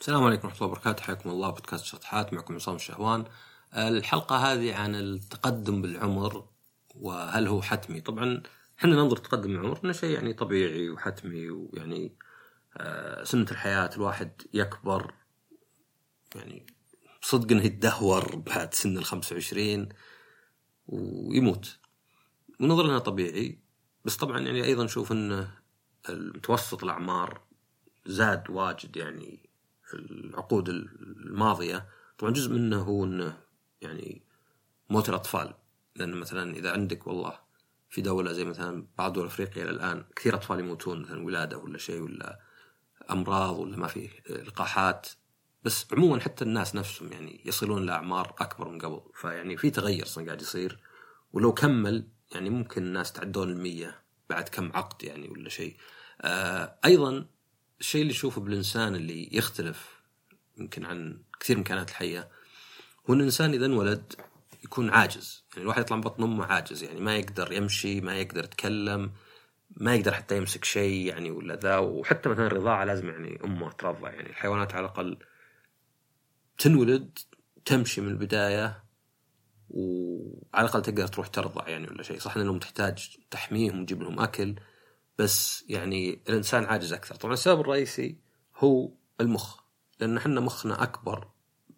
السلام عليكم ورحمة الله وبركاته. حياكم الله. بودكاست شطحات معكم عصام الشهوان. الحلقة هذه عن التقدم بالعمر وهل هو حتمي. طبعا إحنا ننظر التقدم بالعمر إنه شيء يعني طبيعي وحتمي ويعني آه، سنة الحياة الواحد يكبر. يعني صدق إنه يتدهور بعد سن ال 25 ويموت. ونظر انه طبيعي. بس طبعا يعني أيضا نشوف إنه المتوسط الأعمار زاد واجد يعني. العقود الماضية. طبعا جزء منه هو إنه يعني موت الأطفال. لأن مثلا إذا عندك والله في دولة زي مثلا بعض دول أفريقيا إلى الآن كثير أطفال يموتون مثلا ولادة ولا شيء ولا أمراض ولا ما في لقاحات. بس عموما حتى الناس نفسهم يعني يصلون لأعمار أكبر من قبل. فيعني في تغير صار قاعد يصير. ولو كمل يعني ممكن الناس تعدون المية بعد كم عقد يعني ولا شيء. آه أيضا الشيء اللي نشوفه بالإنسان اللي يختلف يمكن عن كثير من كائنات الحية هو إن الإنسان إذا انولد يكون عاجز. يعني الواحد يطلع من بطن أمه عاجز يعني ما يقدر يمشي ما يقدر يتكلم ما يقدر حتى يمسك شيء يعني ولا ذا. وحتى مثلا الرضاعة لازم يعني أمه ترضع. يعني الحيوانات على الأقل تنولد تمشي من البداية وعلى الأقل تقدر تروح ترضع يعني ولا شيء. صح إنهم تحتاج تحميهم وتجيب لهم أكل. بس يعني الإنسان عاجز أكثر. طبعا السبب الرئيسي هو المخ لأن إحنا مخنا أكبر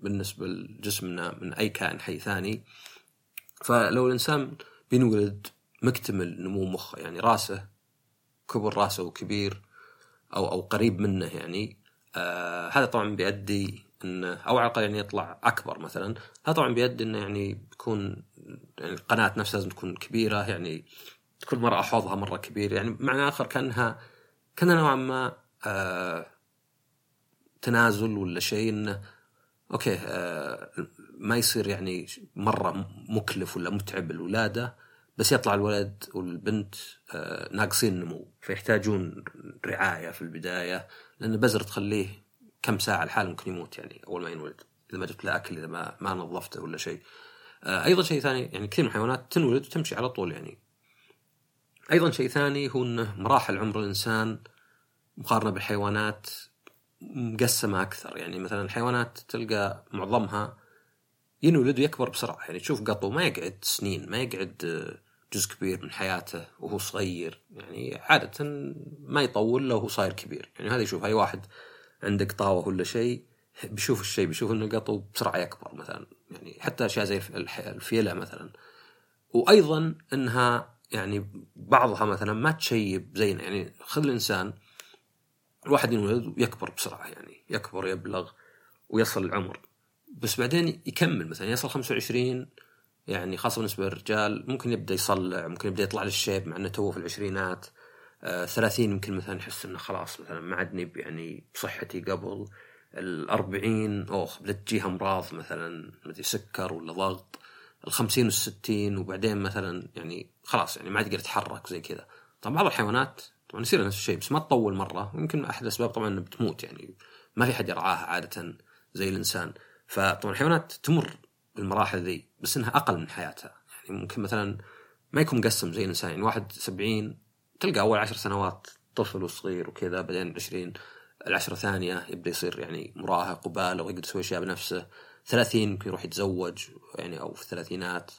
بالنسبة لجسمنا من أي كائن حي ثاني. فلو الإنسان بينولد مكتمل نمو مخه يعني راسه كبر راسه وكبير أو أو قريب منه يعني آه هذا طبعا بيؤدي إنه أو على الأقل يعني يطلع أكبر مثلا. هذا طبعا بيؤدي إنه يعني بيكون يعني القناه نفسها لازم تكون كبيرة يعني تكون مرأة حوضها مرة كبير يعني معنى آخر كأنها كأنها نوعا ما آه تنازل ولا شيء إنه أوكي آه ما يصير يعني مرة مكلف ولا متعب الولادة بس يطلع الولد والبنت آه ناقصين نمو. فيحتاجون رعاية في البداية لأن بزر تخليه كم ساعة الحال ممكن يموت يعني أول ما ينولد إذا ما جبت له أكل إذا ما ما نظفته ولا شيء. آه أيضا شيء ثاني يعني كثير من الحيوانات تنولد وتمشي على طول يعني. أيضا شيء ثاني هو انه مراحل عمر الإنسان مقارنة بالحيوانات مقسمة أكثر. يعني مثلا الحيوانات تلقى معظمها ينولد ويكبر بسرعة. يعني تشوف قطو ما يقعد سنين ما يقعد جزء كبير من حياته وهو صغير. يعني عادة ما يطول له وهو صاير كبير. يعني هذا يشوف اي واحد عنده قطاوه ولا شيء بيشوف الشيء بيشوف إن القطو بسرعة يكبر مثلا. يعني حتى أشياء زي الفيلة مثلا. وأيضا إنها يعني بعضها مثلا ما تشيب زينا. يعني خذ الإنسان الواحد ينولد ويكبر بسرعة يعني يكبر يبلغ ويصل العمر. بس بعدين يكمل مثلا يصل 25 يعني خاصة بالنسبة للرجال ممكن يبدأ يصلع ممكن يبدأ يطلع للشيب مع إنه توه في العشرينات. آه 30 يمكن مثلا يحس إنه خلاص مثلا ما عدني يعني بصحتي قبل الأربعين أوه بدأت تجيها أمراض مثلا سكر ولا ضغط. الخمسين والستين وبعدين مثلا يعني خلاص يعني ما عاد يقدر يتحرك زي كذا. طبعا بعض الحيوانات طبعا يصير نفس الشيء بس ما تطول مرة. يمكن أحد الأسباب طبعا بتموت يعني. ما في حد يرعاها عادة زي الإنسان. فطبعا الحيوانات تمر بالمراحل ذي بس إنها أقل من حياتها. يعني ممكن مثلا ما يكون مقسم زي الإنسان. يعني واحد سبعين تلقى أول عشر سنوات طفل وصغير وكذا بعدين عشرين العشرة الثانية يبدأ يصير يعني مراهق وبالغ ويقدر يسوي أشياء بنفسه. ثلاثين يمكن يروح يتزوج يعني أو في الثلاثينات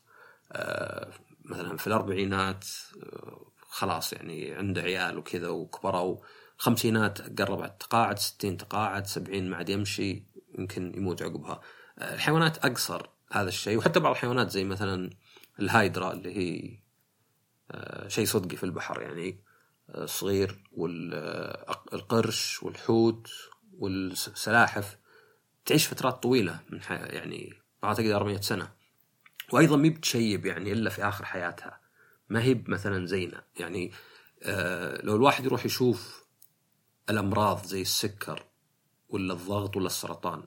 آه مثلا في الأربعينات آه خلاص يعني عنده عيال وكذا وكبروا. خمسينات قرب على التقاعد ستين تقاعد سبعين ما عاد يمشي يمكن يموت عقبها. آه الحيوانات أقصر هذا الشيء. وحتى بعض الحيوانات زي مثلا الهايدرا اللي هي شيء صدقي في البحر يعني صغير والقرش والحوت والسلاحف. تعيش فترات طويلة من يعني أعتقد 400 سنة. وأيضا ما بتشيب يعني إلا في آخر حياتها. ما هي مثلا زينا يعني آه لو الواحد يروح يشوف الأمراض زي السكر ولا الضغط ولا السرطان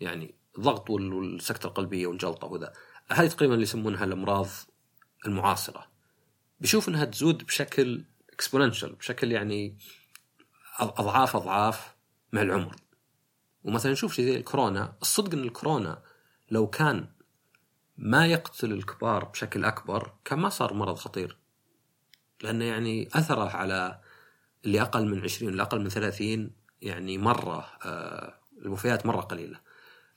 يعني الضغط والسكتة القلبية والجلطة وذا هذه تقريبا اللي يسمونها الأمراض المعاصرة. بيشوف إنها تزود بشكل اكسبوننشال بشكل يعني أضعاف أضعاف مع العمر. ومثلا نشوف شيء زي الكورونا الصدق إن الكورونا لو كان ما يقتل الكبار بشكل أكبر كان ما صار مرض خطير. لأنه يعني أثره على اللي أقل من 20 اللي أقل من 30 يعني مرة آه الوفيات مرة قليلة.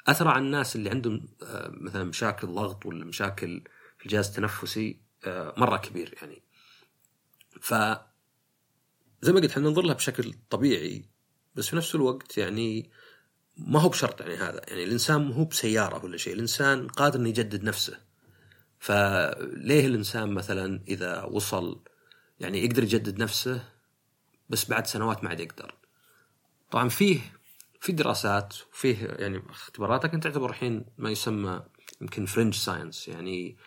أثر على الناس اللي عندهم آه، مثلا مشاكل ضغط ولا مشاكل في الجهاز التنفسي آه، مرة كبير يعني. ف زي ما قلت إحنا ننظر لها بشكل طبيعي بس في نفس الوقت يعني ما هو بشرط يعني هذا. يعني الإنسان مو بسيارة ولا شيء. الإنسان قادر إنه يجدد نفسه. فليه الإنسان مثلا إذا وصل يعني يقدر يجدد نفسه بس بعد سنوات ما عاد يقدر؟ طبعا فيه في دراسات وفيه يعني اختبارات لكن تعتبر الحين ما يسمى يمكن fringe science يعني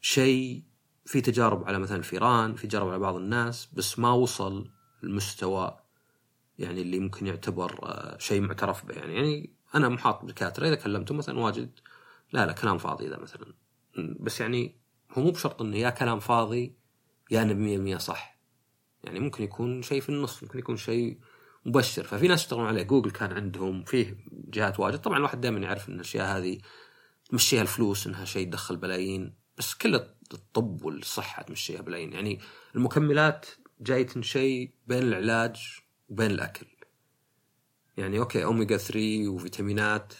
شيء في تجارب على مثلا فيران في تجارب على بعض الناس بس ما وصل المستوى يعني اللي ممكن يعتبر آه، شيء معترف به. يعني يعني أنا محاط بدكاتره إذا كلمتهم مثلا واجد لا لا كلام فاضي إذا مثلا. بس يعني هو مو بشرط إنه يا كلام فاضي يا انه 100% صح. يعني ممكن يكون شيء في النص ممكن يكون شيء مبشر. ففي ناس يشتغلون عليه. جوجل كان عندهم فيه جهات واجد. طبعا الواحد دائما يعرف إن الأشياء هذه تمشيها الفلوس إنها شيء يدخل بلايين. بس كل الطب والصحة تمشيها بلايين. يعني المكملات جاية شيء بين العلاج وبين الأكل. يعني okay أوميجا 3 وفيتامينات.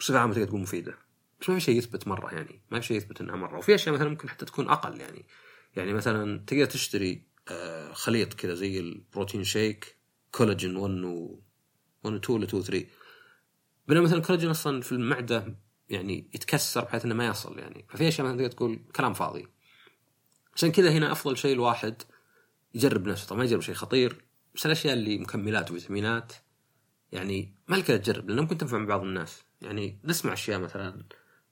بصفة عامة تقدر تقول مفيدة. بس ما في شيء يثبت مرة يعني. ما في شيء يثبت إنها مرة. وفي أشياء مثلا ممكن حتى تكون أقل يعني. يعني مثلا تقدر تشتري آه، خليط كذا زي ال protein shake collagen 1 و 1 و 2 ولا 2 و 3 بينما مثلا الكولاجين أصلا في المعدة يعني يتكسر بحيث إنه ما يصل يعني. ففي أشياء مثلا تقدر تقول كلام فاضي. عشان كذا هنا أفضل شيء الواحد يجرب نفسه. طبعا ما يجرب شيء خطير. بس الأشياء اللي مكملات وفيتامينات يعني ما لك تجرب لأنه ممكن تنفع مع بعض الناس. يعني نسمع أشياء مثلا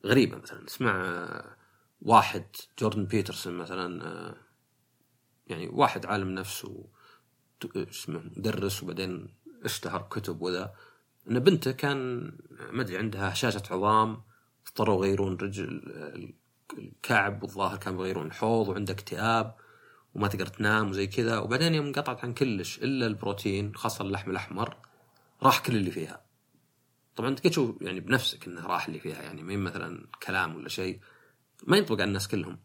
غريبة مثلا نسمع واحد جوردن بيترسون مثلا يعني واحد عالم نفس و اسمه مدرس وبعدين اشتهر كتب وذا. إن بنته كان ما أدري عندها هشاشه عظام اضطروا يغيرون رجل الكعب والظاهر كانوا يغيرون الحوض وعنده اكتئاب. وما تقدر تنام وزي كذا. وبعدين يوم انقطعت عن كلش إلا البروتين خاصة اللحم الأحمر راح كل اللي فيها. طبعا أنت تشوف يعني بنفسك إنه راح اللي فيها يعني مين مثلا كلام ولا شيء. ما ينطبق على الناس كلهم.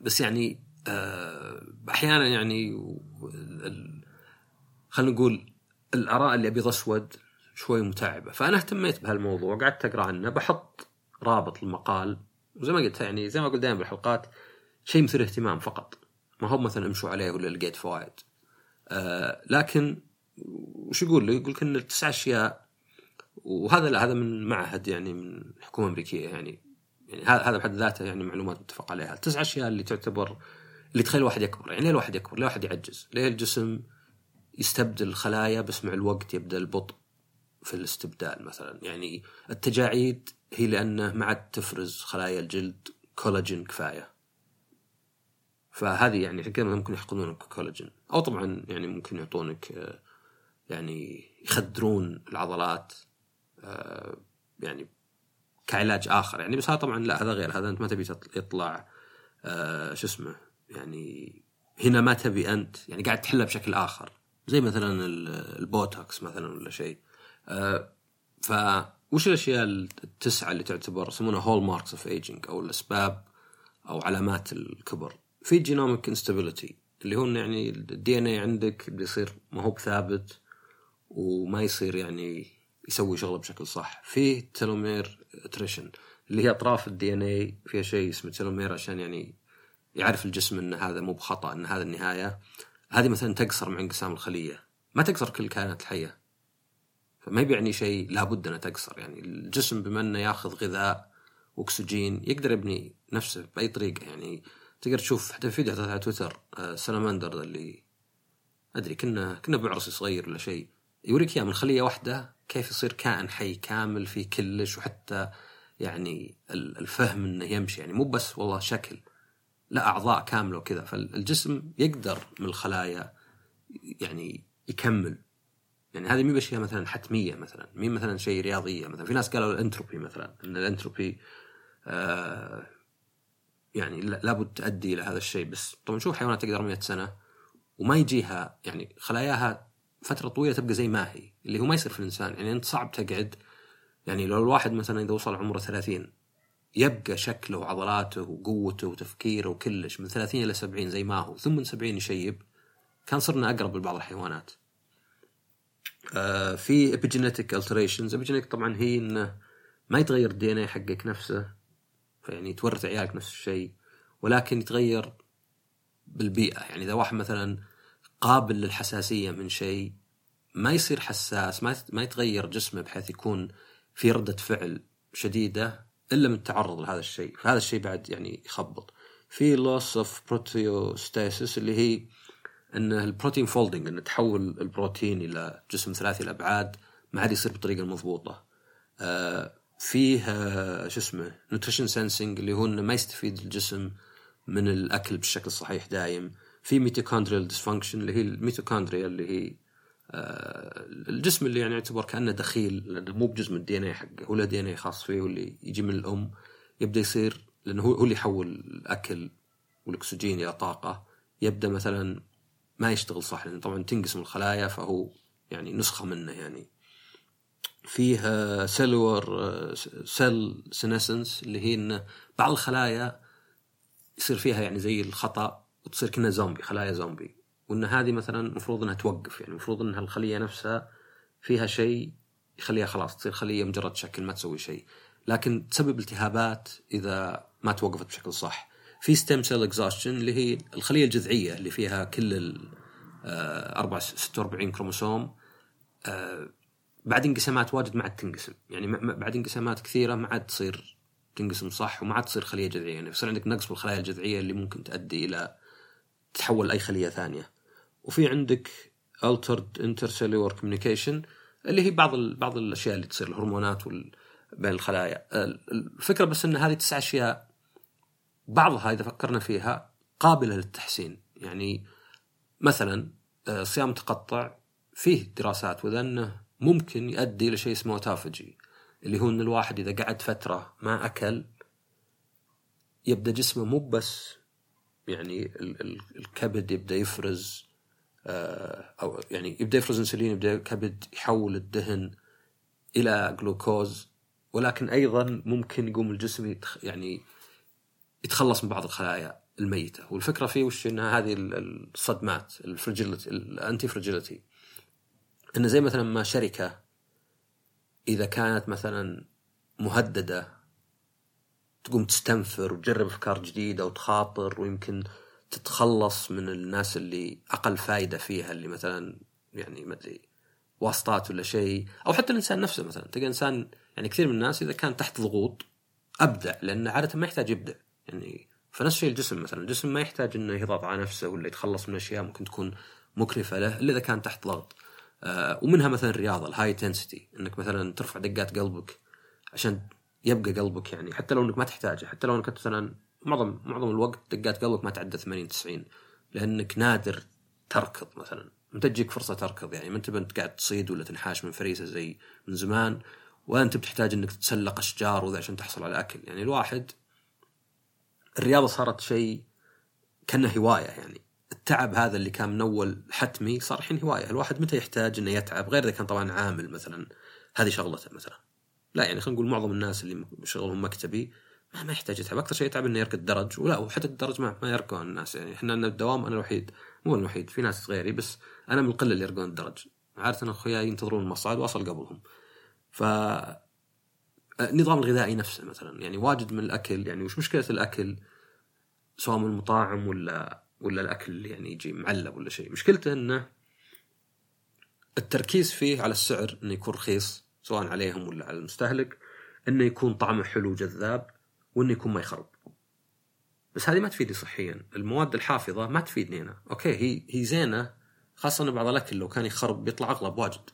بس يعني آه أحيانا يعني خلينا نقول الآراء اللي ابيض اسود شوي متعبة. فأنا اهتميت بهالموضوع قعدت أقرأ عنه بحط رابط المقال. وزي ما قلت يعني زي ما أقول دائما بالحلقات شيء مثير اهتمام فقط. ما هو مثلا امشوا عليه ولا لقيت فوائد آه لكن وش يقول يقول لك إن التسع أشياء وهذا لا هذا من معهد يعني من الحكومة الامريكيه يعني. يعني هذا بحد ذاته يعني معلومات متفق عليها. التسع أشياء اللي تعتبر اللي تخلي الواحد يكبر. يعني ليه الواحد يكبر؟ ليه الواحد يعجز؟ ليه الجسم يستبدل الخلايا بس مع الوقت يبدأ البطء في الاستبدال مثلا؟ يعني التجاعيد هي لأنه ما عاد تفرز خلايا الجلد كولاجين كفاية. فهذه يعني عشان كذا ممكن يحقنونك كولاجين أو طبعا يعني ممكن يعطونك آه، يعني يخدرون العضلات آه، يعني كعلاج آخر. يعني بس هذا طبعا لا هذا غير. هذا أنت ما تبي يطلع آه، شو اسمه يعني هنا ما تبي أنت. يعني قاعد تحلها بشكل آخر. زي مثلا البوتوكس مثلا ولا شيء. ف وش الأشياء التسعة اللي تعتبر يسمونها hallmarks of aging أو الأسباب أو علامات الكبر؟ في genomic instability اللي هو يعني ال DNA عندك بيصير ما هو بثابت وما يصير يعني يسوي شغلة بشكل صح. في telomere attrition اللي هي أطراف ال DNA فيها شيء اسمه telomere عشان يعني يعرف الجسم إن هذا مو بخطأ إن هذا النهاية. هذه مثلا تقصر مع انقسام الخلية. ما تقصر كل الكائنات الحية. فما هو بيعني شيء لابد انها تقصر يعني الجسم بما إنه ياخذ غذاء واكسجين يقدر يبني نفسه بأي طريقة. يعني تقدر تشوف حتى في فيديو على تويتر آه سلاماندر اللي أدري كنا كنا بعرس صغير ولا شيء يوريك إياه من خلية واحدة كيف يصير كائن حي كامل في كلش وحتى يعني الفهم إنه يمشي يعني مو بس والله شكل لا أعضاء كاملة وكذا. فالجسم يقدر من الخلايا يعني يكمل. يعني هذه مي باشياء مثلا حتمية مثلا مي مثلا شيء رياضية مثلا. في ناس قالوا الأنتروبي مثلا إن الأنتروبي آه يعني لابد تؤدي إلى هذا الشيء بس طبعا شوف حيوانات تقدر 100 سنة وما يجيها يعني خلاياها فترة طويلة تبقى زي ما هي اللي هو ما يصير في الإنسان. يعني أنت صعب تقعد يعني لو الواحد مثلا إذا وصل عمره 30 يبقى شكله وعضلاته وقوته وتفكيره وكلش من 30 إلى 70 زي ما هو ثم من 70 يشيب كان صرنا أقرب لبعض الحيوانات. آه في epigenetic alterations epigenetic طبعا هي إنه ما يتغير الدي إن اي حقك نفسه. فيعني تورث عيالك نفس الشيء ولكن يتغير بالبيئة. يعني إذا واحد مثلا قابل للحساسية من شيء ما يصير حساس ما ما يتغير جسمه بحيث يكون في ردة فعل شديدة إلا من التعرض لهذا الشيء. فهذا الشيء بعد يعني يخبط. في loss of proteostasis اللي هي إن ال protein folding إن تحول البروتين إلى جسم ثلاثي الأبعاد ما عاد يصير بالطريقة المضبوطة. آه فيه شو اسمه nutrition sensing اللي هو إنه ما يستفيد الجسم من الأكل بالشكل الصحيح دايم. في mitochondrial dysfunction اللي هي الميتوكوندريا اللي هي آه الجسم اللي يعني يعتبر كأنه دخيل لأنه مو بجزء من ال DNA حقه هو له DNA خاص فيه واللي يجي من الأم يبدأ يصير لأنه هو اللي يحول الأكل والأكسجين إلى طاقة. يبدأ مثلا ما يشتغل صح لأن طبعا تنقسم الخلايا فهو يعني نسخة منه يعني. فيها cellular cell senescence اللي هي إن بعض الخلايا يصير فيها يعني زي الخطأ وتصير كأنها زومبي خلايا زومبي وإن هذه مثلا المفروض إنها توقف يعني المفروض إنها الخلية نفسها فيها شيء يخليها خلاص تصير خلية مجرد شكل ما تسوي شيء. لكن تسبب التهابات إذا ما توقفت بشكل صح. في stem cell exhaustion اللي هي الخلية الجذعية اللي فيها كل ال 46 كروموسوم بعد انقسامات واجد ما عاد تنقسم. يعني بعد انقسامات كثيرة ما عاد تصير تنقسم صح وما عاد تصير خلية جذعية. يعني يصير عندك نقص بالخلايا الجذعية اللي ممكن تؤدي إلى تتحول لأي خلية ثانية. وفي عندك altered intercellular communication اللي هي بعض بعض الأشياء اللي تصير الهرمونات وال بين الخلايا. الفكرة بس إن هذه تسع أشياء بعضها إذا فكرنا فيها قابلة للتحسين. يعني مثلا صيام متقطع فيه دراسات وذا انه ممكن يؤدي إلى شيء اسمه اوتوفجي اللي هو إن الواحد إذا قعد فترة ما أكل يبدأ جسمه مو بس يعني الكبد يبدأ يفرز أو يعني يبدأ يفرز إنسولين يبدأ الكبد يحول الدهن إلى جلوكوز ولكن أيضا ممكن يقوم الجسم يتخ يعني يتخلص من بعض الخلايا الميتة. والفكرة فيه وش؟ إنها هذه الصدمات الفرجلتي الانتي فرجلتي إنه زي مثلا ما شركة إذا كانت مثلا مهددة تقوم تستنفر وتجرب أفكار جديدة وتخاطر ويمكن تتخلص من الناس اللي أقل فائده فيها اللي مثلا يعني ما أدري واسطات ولا شيء. أو حتى الإنسان نفسه مثلا. تلقى إنسان يعني كثير من الناس إذا كان تحت ضغوط أبدع لأنه عادة ما يحتاج يبدع. يعني فنفس الشيء الجسم مثلا. الجسم ما يحتاج إنه يضغط على نفسه ولا يتخلص من أشياء ممكن تكون مكلفة له إلا إذا كان تحت ضغط. ومنها مثلا الرياضة الهاي تنسيتي إنك مثلا ترفع دقات قلبك عشان يبقى قلبك يعني حتى لو إنك ما تحتاجه حتى لو إنك مثلا معظم معظم الوقت دقات قلبك ما تعدى 80 90 لأنك نادر تركض مثلا. انت تجيك فرصة تركض يعني ما أنت انت قاعد تصيد ولا تنحاش من فريسة زي من زمان ولا انت بتحتاج إنك تتسلق أشجار وذا عشان تحصل على أكل. يعني الواحد الرياضة صارت شيء كأنه هواية يعني. التعب هذا اللي كان من أول حتمي صار الحين هواية. الواحد متى يحتاج إنه يتعب؟ غير إذا كان طبعا عامل مثلا. هذه شغلته مثلا. لا يعني خلينا نقول معظم الناس اللي شغلهم مكتبي ما, ما يحتاج يتعب. أكثر شيء يتعب إنه يركض درج. ولا وحتى الدرج ما, ما يركضون الناس. يعني إحنا الدوام أنا الوحيد. مو الوحيد في ناس غيري بس أنا من القله اللي يركضون الدرج. عادة أخوياي ينتظرون المصعد وأصل قبلهم. ف النظام الغذائي نفسه مثلا. يعني واجد من الأكل. يعني وش مشكلة الأكل؟ سواء من المطاعم ولا ولا الأكل يعني يجي معلب ولا شيء. مشكلته إنه التركيز فيه على السعر إنه يكون رخيص سواء عليهم ولا على المستهلك إنه يكون طعمه حلو وجذاب وإنه يكون ما يخرب. بس هذه ما تفيدني صحيا. المواد الحافظة ما تفيدني أنا. okay هي هي زينة خاصة بعض الأكل لو كان يخرب بيطلع اغلى بواجد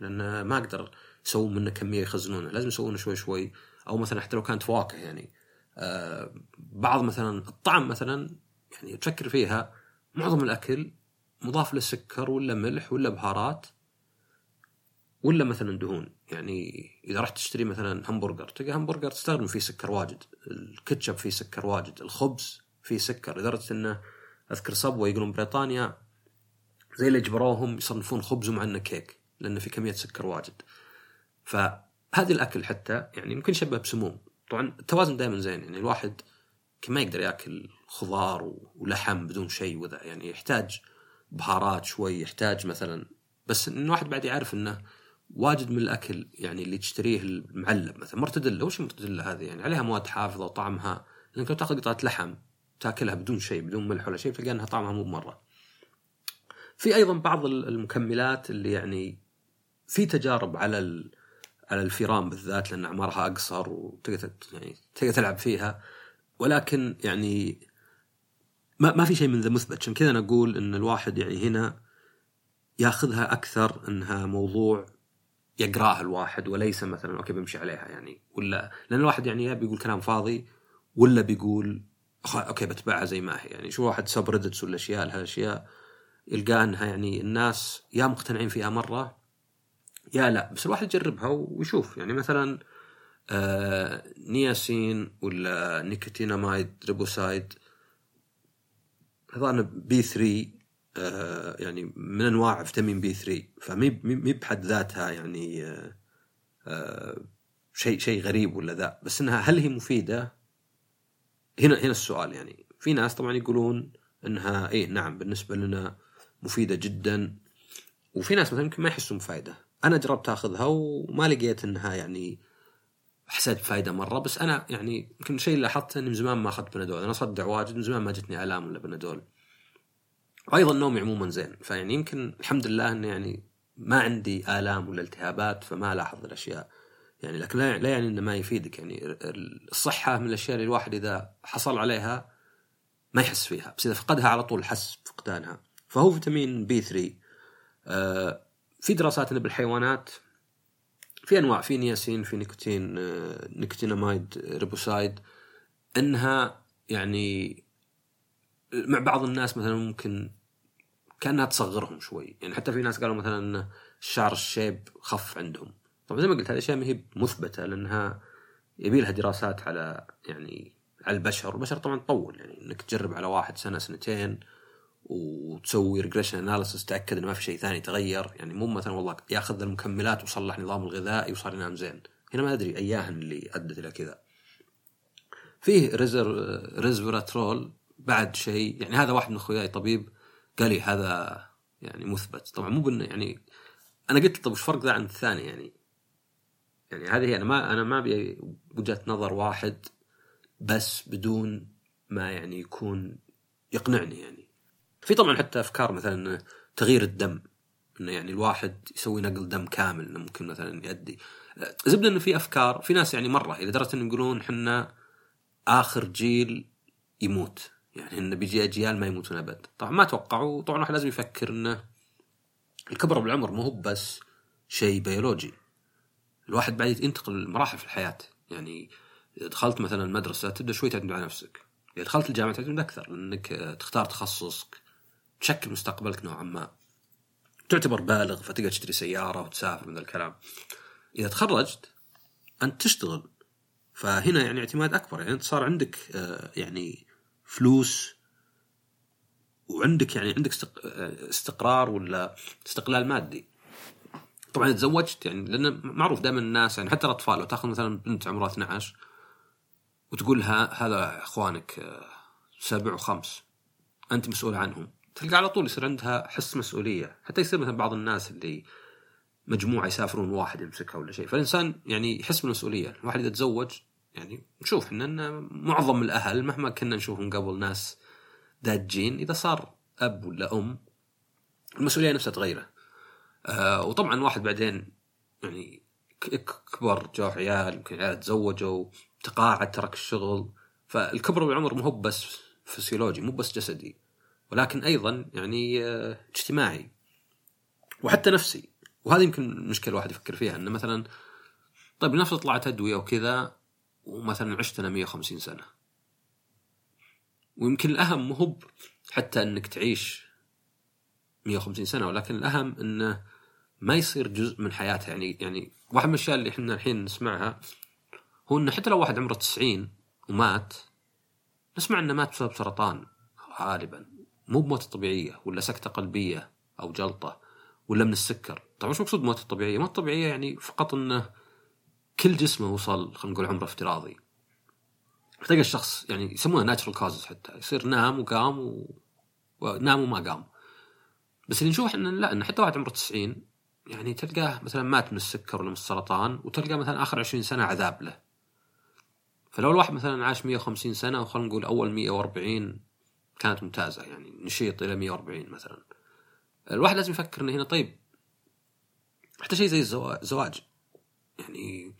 لأن ما أقدر يسوون منه كمية يخزنونه لازم يسوونه شوي شوي. أو مثلا حتى لو كانت فواكه يعني. آه بعض مثلا الطعم مثلا يعني تفكر فيها معظم الأكل مضاف له سكر ولا ملح ولا بهارات ولا مثلا دهون. يعني إذا رحت تشتري مثلا همبرجر تلقى همبرجر تستخدم فيه سكر واجد الكاتشب فيه سكر واجد الخبز فيه سكر لدرجة إنه أذكر صبوه يقولون بريطانيا زي اللي اجبروهم يصنفون خبزهم عنه كيك لأنه في كمية سكر واجد. فهذه الأكل حتى يعني ممكن يشبه بسموم. طبعا التوازن دائما زين يعني الواحد ما يقدر ياكل خضار ولحم بدون شيء وذا يعني يحتاج بهارات شوي يحتاج مثلا بس إن الواحد بعد يعرف إنه واجد من الأكل يعني اللي تشتريه المعلب مثلا مرتدله وش المرتدله هذه يعني عليها مواد حافظة وطعمها لأنك لو تأخذ قطعة لحم تأكلها بدون شيء بدون ملح ولا شيء تلقى إنها طعمها مو بمرة. في أيضا بعض المكملات اللي يعني في تجارب على. على الفيران بالذات لأن أعمارها أقصر وتقدر يعني تقدر تلعب فيها ولكن يعني ما ما في شيء من ذا مثبت. عشان كذا أنا أقول إن الواحد يعني هنا ياخذها أكثر إنها موضوع يقراه الواحد وليس مثلا okay بمشي عليها يعني ولا لأن الواحد يعني يا بيقول كلام فاضي ولا بيقول okay بتبعها زي ما هي. يعني شوف واحد subreddits ولا أشياء لها اشياء يلقى إنها يعني الناس يا مقتنعين فيها مرة يا لا. بس الواحد يجربها ويشوف. يعني مثلا آه نياسين ولا nicotinamide riboside. هذا B 3 آه يعني من أنواع فيتامين B 3 فمي مي بحد ذاتها يعني آه آه شيء شيء غريب ولا ذا. بس إنها هل هي مفيدة؟ هنا هنا السؤال يعني. في ناس طبعا يقولون إنها اي نعم بالنسبة لنا مفيدة جدا. وفي ناس مثلا يمكن ما يحسون بفائده أنا جربت أخذها وما لقيت إنها يعني حسيت بفائده مرة. بس أنا يعني يمكن شيء لاحظته إني من زمان ما اخذت بنادول. أنا اصدع واجد من زمان ما جتني ألام ولا بنادول. وأيضا نومي عموما زين. فيعني يمكن الحمد لله انه يعني ما عندي آلام ولا التهابات فما الاحظ الأشياء. يعني لكن لا يعني إنه ما يفيدك. يعني الصحة من الأشياء اللي الواحد إذا حصل عليها ما يحس فيها. بس إذا فقدها على طول حس بفقدانها فهو فيتامين B 3 آه في دراسات انه بالحيوانات في أنواع في نياسين في nicotin آه nicotinamide riboside. إنها يعني مع بعض الناس مثلا ممكن كأنها تصغرهم شوي. يعني حتى في ناس قالوا مثلا إن الشعر الشيب خف عندهم. طبعا زي ما قلت هذه الاشياء ما هي مثبتة لأنها يبي لها دراسات على يعني على البشر. والبشر طبعا تطول يعني إنك تجرب على واحد سنة سنتين وتسوي regression analysis تأكد إنه ما في شيء ثاني تغير. يعني مو مثلا والله يأخذ المكملات وصلح نظام الغذائي وصار ينام زين. هنا ما أدري أياهن اللي أدت إلى كذا. فيه resver ريزفراترول بعد شيء. يعني هذا واحد من أخوياي طبيب قال لي هذا يعني مثبت. طبعا مو بإنه يعني أنا قلت طب وش فرق ذا عن الثاني؟ يعني يعني هذه أنا ما أنا ما ابي وجهة نظر واحد بس بدون ما يعني يكون يقنعني يعني. في طبعا حتى أفكار مثلا تغيير الدم إنه يعني الواحد يسوي نقل دم كامل إنه ممكن مثلا يؤدي. زبدة إنه في أفكار في ناس يعني مرة إلى درجة إنهم يقولون إحنا آخر جيل يموت. يعني إنه بيجي أجيال ما يموتون أبد. طبعا ما أتوقع طبعا الواحد لازم يفكر إنه الكبر بالعمر مو هو بس شيء بيولوجي. الواحد بعد ينتقل مراحل في الحياة. يعني دخلت مثلا المدرسة تبدأ شوي تعتمد على نفسك. إذا دخلت الجامعة تعتمد أكثر لأنك تختار تخصصك. تشكل مستقبلك نوعا ما. تعتبر بالغ فتقدر تشتري سيارة وتسافر من الكلام. إذا تخرجت أنت تشتغل. فهنا يعني اعتماد أكبر. يعني أنت صار عندك يعني فلوس وعندك يعني عندك استقرار ولا استقلال مادي. طبعا تزوجت يعني لأن معروف دائما الناس يعني حتى الأطفال لو تأخذ مثلا بنت عمرها 12 وتقول لها هذا إخوانك سبع وخمس أنت مسؤول عنهم. تلقى على طول يصير عندها حس مسؤولية. حتى يصير مثلا بعض الناس اللي مجموعة يسافرون واحد يمسكها ولا شيء. فالإنسان يعني يحس بالمسؤولية. الواحد إذا تزوج يعني نشوف إن معظم الأهل مهما كنا نشوفهم قبل ناس داجين إذا صار أب ولا أم المسؤولية نفسها تغيره. آه وطبعا واحد بعدين يعني كبر جاء عيال يمكن عيال تزوجوا تقاعد ترك الشغل. فالكبر بالعمر مو بس فسيولوجي مو بس جسدي. ولكن أيضا يعني آه اجتماعي وحتى نفسي. وهذه يمكن مشكلة الواحد يفكر فيها إنه مثلا طيب نفس طلعت أدوية وكذا ومثلا عشت أنا 150 سنة. ويمكن الأهم مو حتى إنك تعيش 150 سنة ولكن الأهم إنه ما يصير جزء من حياته يعني يعني واحد من الأشياء اللي إحنا الحين نسمعها هو إنه حتى لو واحد عمره 90 ومات نسمع إنه مات بسبب سرطان غالبا. مو بموت طبيعيه ولا سكتة قلبية أو جلطة ولا من السكر. طبعا شو مقصود موت طبيعيه؟ موت طبيعيه يعني فقط إنه كل جسمه وصل خلينا نقول عمره افتراضي. تلقى الشخص يعني يسمونها ناتشرال كوزز حتى. يصير نام وقام و... ونام وما قام. بس اللي نشوف إحنا لا ان حتى واحد عمره 90 يعني تلقاه مثلا مات من السكر ولا من السرطان وتلقاه مثلا آخر 20 سنة عذاب له. فلو الواحد مثلا عاش 150 سنة وخلينا نقول أول 140 كانت ممتازة يعني نشيط إلى 140 مثلا. الواحد لازم يفكر إنه هنا طيب. حتى شيء زي الزواج يعني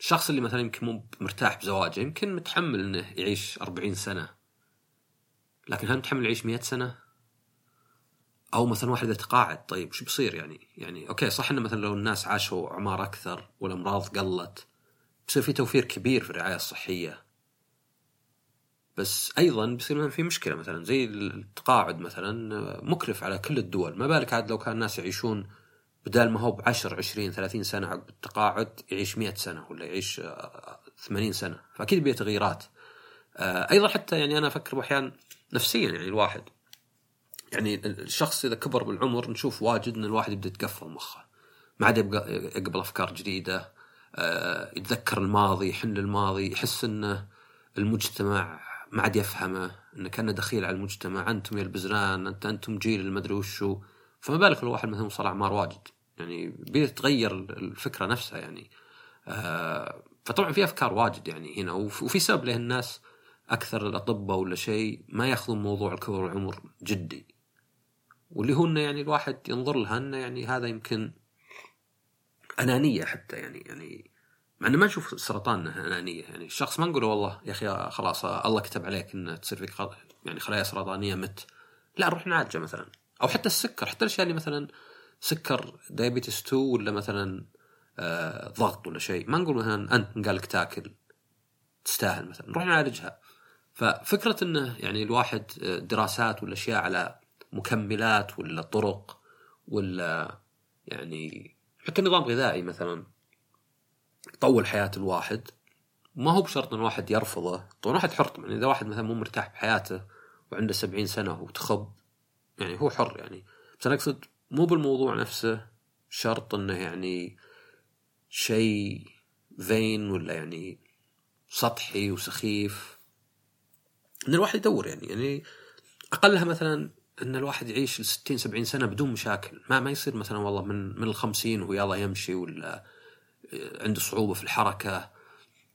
الشخص اللي مثلا يمكن مو مرتاح بزواجه يمكن متحمل إنه يعيش 40 سنة. لكن هل متحمل يعيش 100 سنة؟ أو مثلا واحد يتقاعد طيب شو بيصير يعني؟ يعني أوكي صح إنه مثلا لو الناس عاشوا اعمار أكثر والأمراض قلت بصير في توفير كبير في الرعاية الصحية. بس أيضا بيصير في مشكلة مثلا زي التقاعد مثلا مكلف على كل الدول. ما بالك عاد لو كان الناس يعيشون بدال ما هو ب 10 20 30 سنة عقب التقاعد يعيش 100 سنة ولا يعيش 80 سنة. فأكيد بيه تغييرات أيضا حتى يعني أنا أفكر أحيانا نفسيا يعني الواحد. يعني الشخص إذا كبر بالعمر نشوف واجد إن الواحد يبدأ يتقفل مخه. ما عاد يبقى يقبل أفكار جديدة. يتذكر الماضي يحن الماضي يحس إنه المجتمع ما عاد يفهمه إنه كأنه دخيل على المجتمع. أنتم يا البزران انت أنتم جيل المدري وشو. فما بالك لو واحد مثلا وصل اعمار واجد. يعني بيتغير الفكرة نفسها يعني. آه فطبعا في أفكار واجد يعني هنا. وفي سبب له الناس أكثر الأطباء ولا شيء ما يأخذون موضوع الكبر والعمر جدي. واللي هو إنه يعني الواحد ينظر لها إنه يعني هذا يمكن أنانية حتى يعني. يعني مع إنه ما نشوف انها انانيه يعني الشخص ما نقول والله يا أخي خلاص الله كتب عليك إن تصير فيك يعني خلايا سرطانية مت. لا نروح نعالجه مثلا. أو حتى السكر حتى الأشياء اللي مثلا سكر دايابيتس 2 ولا مثلا آه ضغط ولا شيء. ما نقول مثلا أنت قال لك تاكل تستاهل مثلا. نروح نعالجها. ففكرة إنه يعني الواحد دراسات ولا أشياء على مكملات ولا طرق ولا يعني حتى نظام غذائي مثلا. يطول حياة الواحد. ما هو بشرط إن الواحد يرفضه. طبعا الواحد حر يعني إذا واحد مثلا مو مرتاح بحياته وعنده سبعين سنة وتخب يعني هو حر يعني. بس أنا أقصد مو بالموضوع نفسه شرط إنه يعني شيء فين ولا يعني سطحي وسخيف. إن الواحد يدور يعني يعني أقلها مثلا إن الواحد يعيش 60 70 سنة بدون مشاكل. ما ما يصير مثلا والله من من ال 50 وهو يلا يمشي ولا عنده صعوبة في الحركة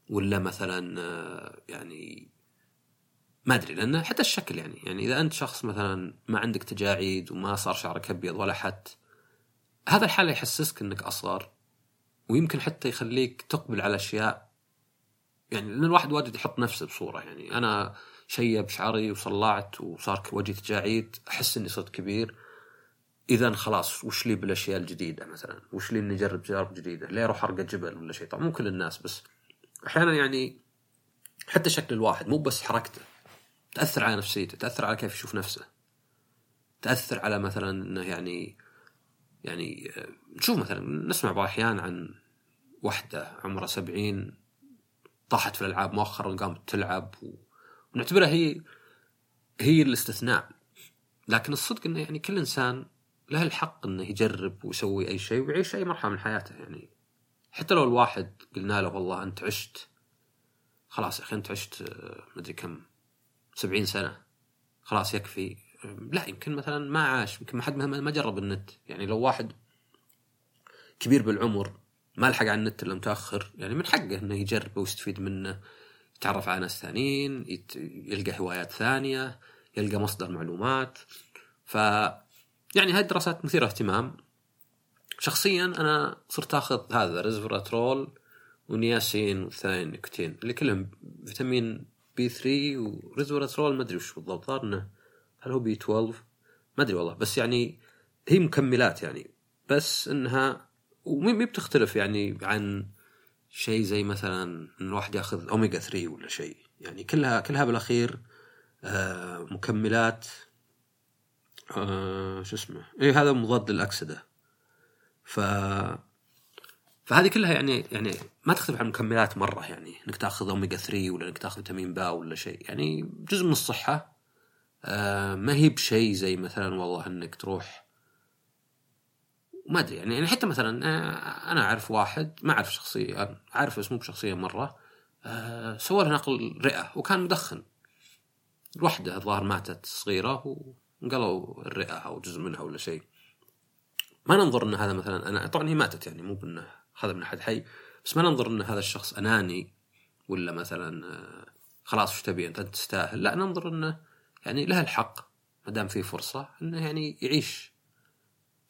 ولا مثلا يعني ما أدري لأن حتى الشكل يعني يعني إذا أنت شخص مثلا ما عندك تجاعيد وما صار شعرك أبيض ولا حت هذا الحالة يحسسك إنك أصغر ويمكن حتى يخليك تقبل على أشياء يعني لأن الواحد واجد يحط نفسه بصورة يعني أنا شيب شعري وصلعت وصار وجهي تجاعيد أحس إني صرت كبير. اذا خلاص وش لي بالأشياء الجديدة مثلا؟ وش لي إني أجرب تجارب جديدة؟ ليه أروح أرقى جبل ولا شيء؟ طبعا مو كل الناس بس أحيانا يعني حتى شكل الواحد مو بس حركته. تأثر على نفسيته تأثر على كيف يشوف نفسه. تأثر على مثلا إنه يعني يعني نشوف مثلا نسمع بعض الاحيان عن وحدة عمرها سبعين طاحت في الألعاب مؤخرا قامت تلعب ونعتبرها هي هي الاستثناء. لكن الصدق إنه يعني كل إنسان له الحق إنه يجرب ويسوي أي شيء ويعيش أي مرحلة من حياته يعني. حتى لو الواحد قلنا له والله أنت عشت خلاص يا أخي أنت عشت مدري كم سبعين سنة خلاص يكفي. لا يمكن مثلا ما عاش يمكن ما حد ما جرب النت. يعني لو واحد كبير بالعمر ما لحق على النت إلا متأخر يعني من حقه إنه يجرب ويستفيد منه يتعرف على ناس ثانيين. يلقى هوايات ثانية يلقى مصدر معلومات. ف يعني هاي الدراسات مثيرة اهتمام. شخصيا أنا صرت آخذ هذا ريزفراترول ونياسين والثاني nicotin اللي كلهم فيتامين B 3 وريزفراترول ما أدري وش بالضبط ظهر إنه هل هو B 12 ما أدري والله بس يعني هي مكملات يعني. بس إنها ومي بتختلف يعني عن شيء زي مثلا إن الواحد ياخذ اوميجا 3 ولا شيء. يعني كلها كلها بالأخير آه مكملات آه شو اسمه؟ اي هذا مضاد للأكسدة. ف فهذه كلها يعني يعني ما تختلف عن المكملات مرة يعني. إنك تأخذ اوميجا 3 ولا إنك تأخذ فيتامين B ولا شيء. يعني جزء من الصحة. آه ما هي بشيء زي مثلا والله إنك تروح ما أدري يعني, يعني حتى مثلا أنا أعرف واحد ما أعرف شخصيا أعرف اسمه بشخصية مرة. سوى له نقل رئة وكان مدخن. الوحدة الظاهر ماتت صغيرة انقلوا الرئة أو جزء منها ولا شيء. ما ننظر إن هذا مثلا أنا طبعا هي ماتت يعني مو بانه هذا من أحد حي بس ما ننظر إن هذا الشخص أناني ولا مثلا آه، خلاص وش تبي أنت؟ تستاهل. لا ننظر إنه يعني له الحق ما دام في فرصة إنه يعني يعيش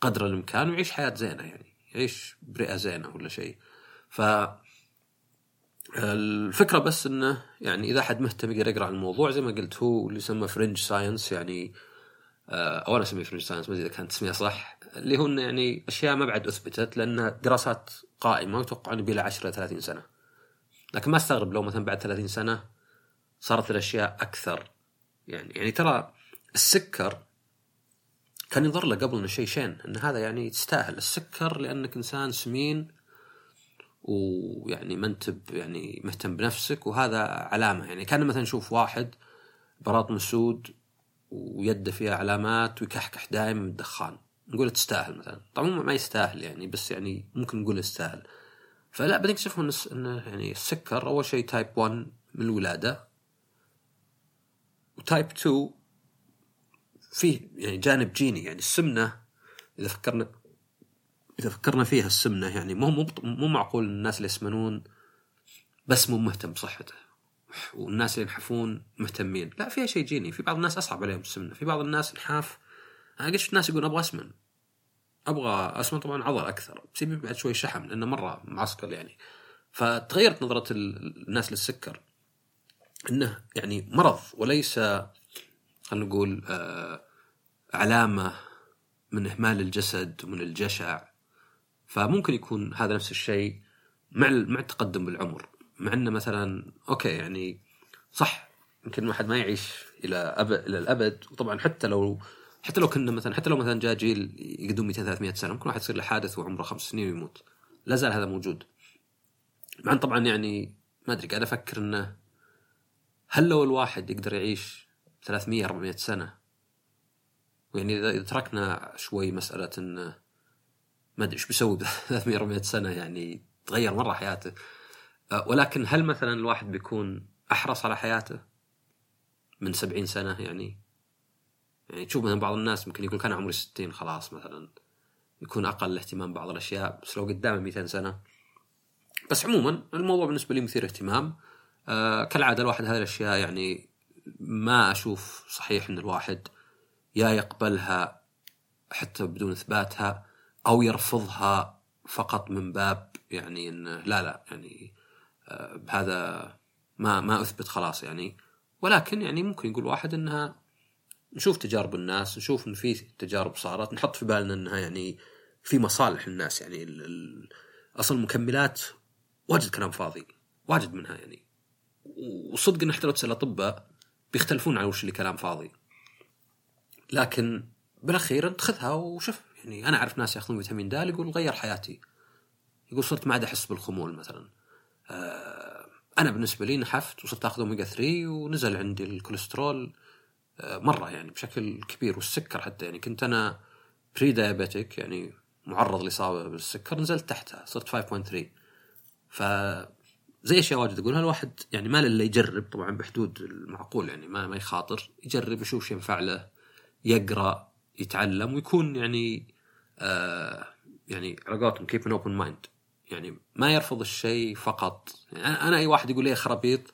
قدر الإمكان ويعيش حياة زينة يعني يعيش برئة زينة ولا شيء. ف الفكرة بس إنه يعني إذا أحد مهتم يقدر يقرأ عن الموضوع زي ما قلت هو اللي يسمى fringe science يعني أو أنا أسميه fringe science ما أدري إذا كانت تسميه صح اللي إنه يعني أشياء ما بعد أثبتت لأن دراسات قائمة ويتوقع إنه بلا 10 إلى 30 سنة. لكن ما استغرب لو مثلا بعد 30 سنة صارت الأشياء أكثر. يعني يعني ترى السكر كان ينظر له قبل إنه شيء شين إن هذا يعني تستاهل السكر لأنك إنسان سمين ويعني ما أنت يعني مهتم بنفسك وهذا علامة. يعني كان مثلا نشوف واحد براطم سود ويده فيها علامات ويكحكح دائما من الدخان. نقول تستاهل مثلا. طبعا ما يستاهل يعني بس يعني ممكن نقول يستاهل. فلا بعدين اكتشفوا إنه يعني السكر أول شيء type 1 من الولادة. و type 2 فيه يعني جانب جيني يعني السمنة إذا فكرنا إذا فكرنا فيها السمنة يعني مو مو مو معقول الناس اللي يسمنون بس مو مهتم بصحته والناس اللي ينحفون مهتمين. لا فيها شيء جيني. في بعض الناس أصعب عليهم السمنه في بعض الناس نحاف أنا قد ناس يقول أبغى أسمن. أبغى أسمن. طبعا عضل أكثر. بس بعد شوي شحم لأنه مرة معسكر يعني. فتغيرت نظرة الناس للسكر. إنه يعني مرض وليس خلينا نقول آه علامة من إهمال الجسد ومن الجشع. فممكن يكون هذا نفس الشيء مع مع التقدم بالعمر. مع انه مثلا أوكي يعني صح يمكن الواحد ما يعيش إلى أبد إلى الأبد. وطبعا حتى لو حتى لو كنا مثلا حتى لو مثلا جاء جيل يقدم 200 300 سنة ممكن واحد يصير له حادث وعمره خمس سنين ويموت. لا زال هذا موجود. مع إن طبعا يعني ما أدري قاعد أفكر إنه هل لو الواحد يقدر يعيش 300 400 سنة ويعني إذا تركنا شوي مسألة إنه ما أدري إيش بيسوي 300 400 سنة يعني تغير مرة حياته. ولكن هل مثلا الواحد بيكون أحرص على حياته من 70 سنة؟ يعني يعني تشوف مثلا بعض الناس ممكن يقول كان عمري 60 خلاص مثلا يكون أقل اهتمام بعض الأشياء بس لو قدامه 200 سنة. بس عموما الموضوع بالنسبة لي مثير اهتمام. آه كالعادة الواحد هذه الأشياء يعني ما أشوف صحيح إن الواحد يا يقبلها حتى بدون إثباتها أو يرفضها فقط من باب يعني انه لا لا يعني آه هذا ما ما أثبت خلاص يعني. ولكن يعني ممكن يقول واحد إنها نشوف تجارب الناس نشوف إن في تجارب صارت نحط في بالنا إنها يعني في مصالح الناس يعني أصل المكملات واجد كلام فاضي واجد منها يعني. وصدق إن حتى لو تسأل أطباء بيختلفون عن وش اللي كلام فاضي. لكن بالأخير أنت خذها وشوف يعني. أنا أعرف ناس يأخذون فيتامين د يقول غير حياتي. يقول صرت ما عاد أحس بالخمول مثلا. أنا بالنسبة لي نحفت وصرت آخذ أوميجا 3 ونزل عندي الكوليسترول آه مرة يعني بشكل كبير والسكر حتى يعني كنت أنا pre-diabetic يعني معرض لإصابة بالسكر نزلت تحتها صرت 5.3 ف زي أشياء واجد أقولها الواحد يعني ما إلا يجرب طبعا بحدود المعقول يعني ما ما يخاطر يجرب يشوف شو ينفع له يقرأ يتعلم ويكون يعني آه يعني على قولتهم keep an open mind يعني ما يرفض الشيء فقط. يعني أنا أي واحد يقول لي خرابيط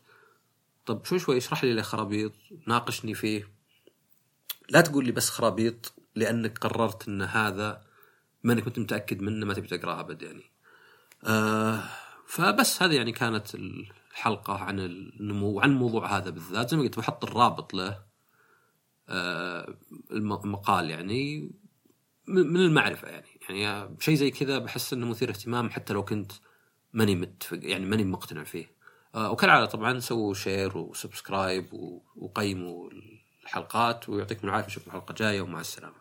طب شوي شوي اشرح لي ليه خرابيط ناقشني فيه. لا تقول لي بس خرابيط لأنك قررت إن هذا ما أنك كنت متأكد منه ما تبي تقراه أبد يعني. آه فبس هذه يعني كانت الحلقة عن النمو وعن الموضوع هذا بالذات. زي ما قلت بحط الرابط له آه المقال يعني من المعرفة يعني. يعني شيء زي كذا بحس إنه مثير اهتمام حتى لو كنت ماني متفق يعني ماني مقتنع فيه. آه وكالعاده طبعا سووا share و subscribe وقيموا الحلقات ويعطيكم العافية نشوفكم الحلقة الجايه ومع السلامة.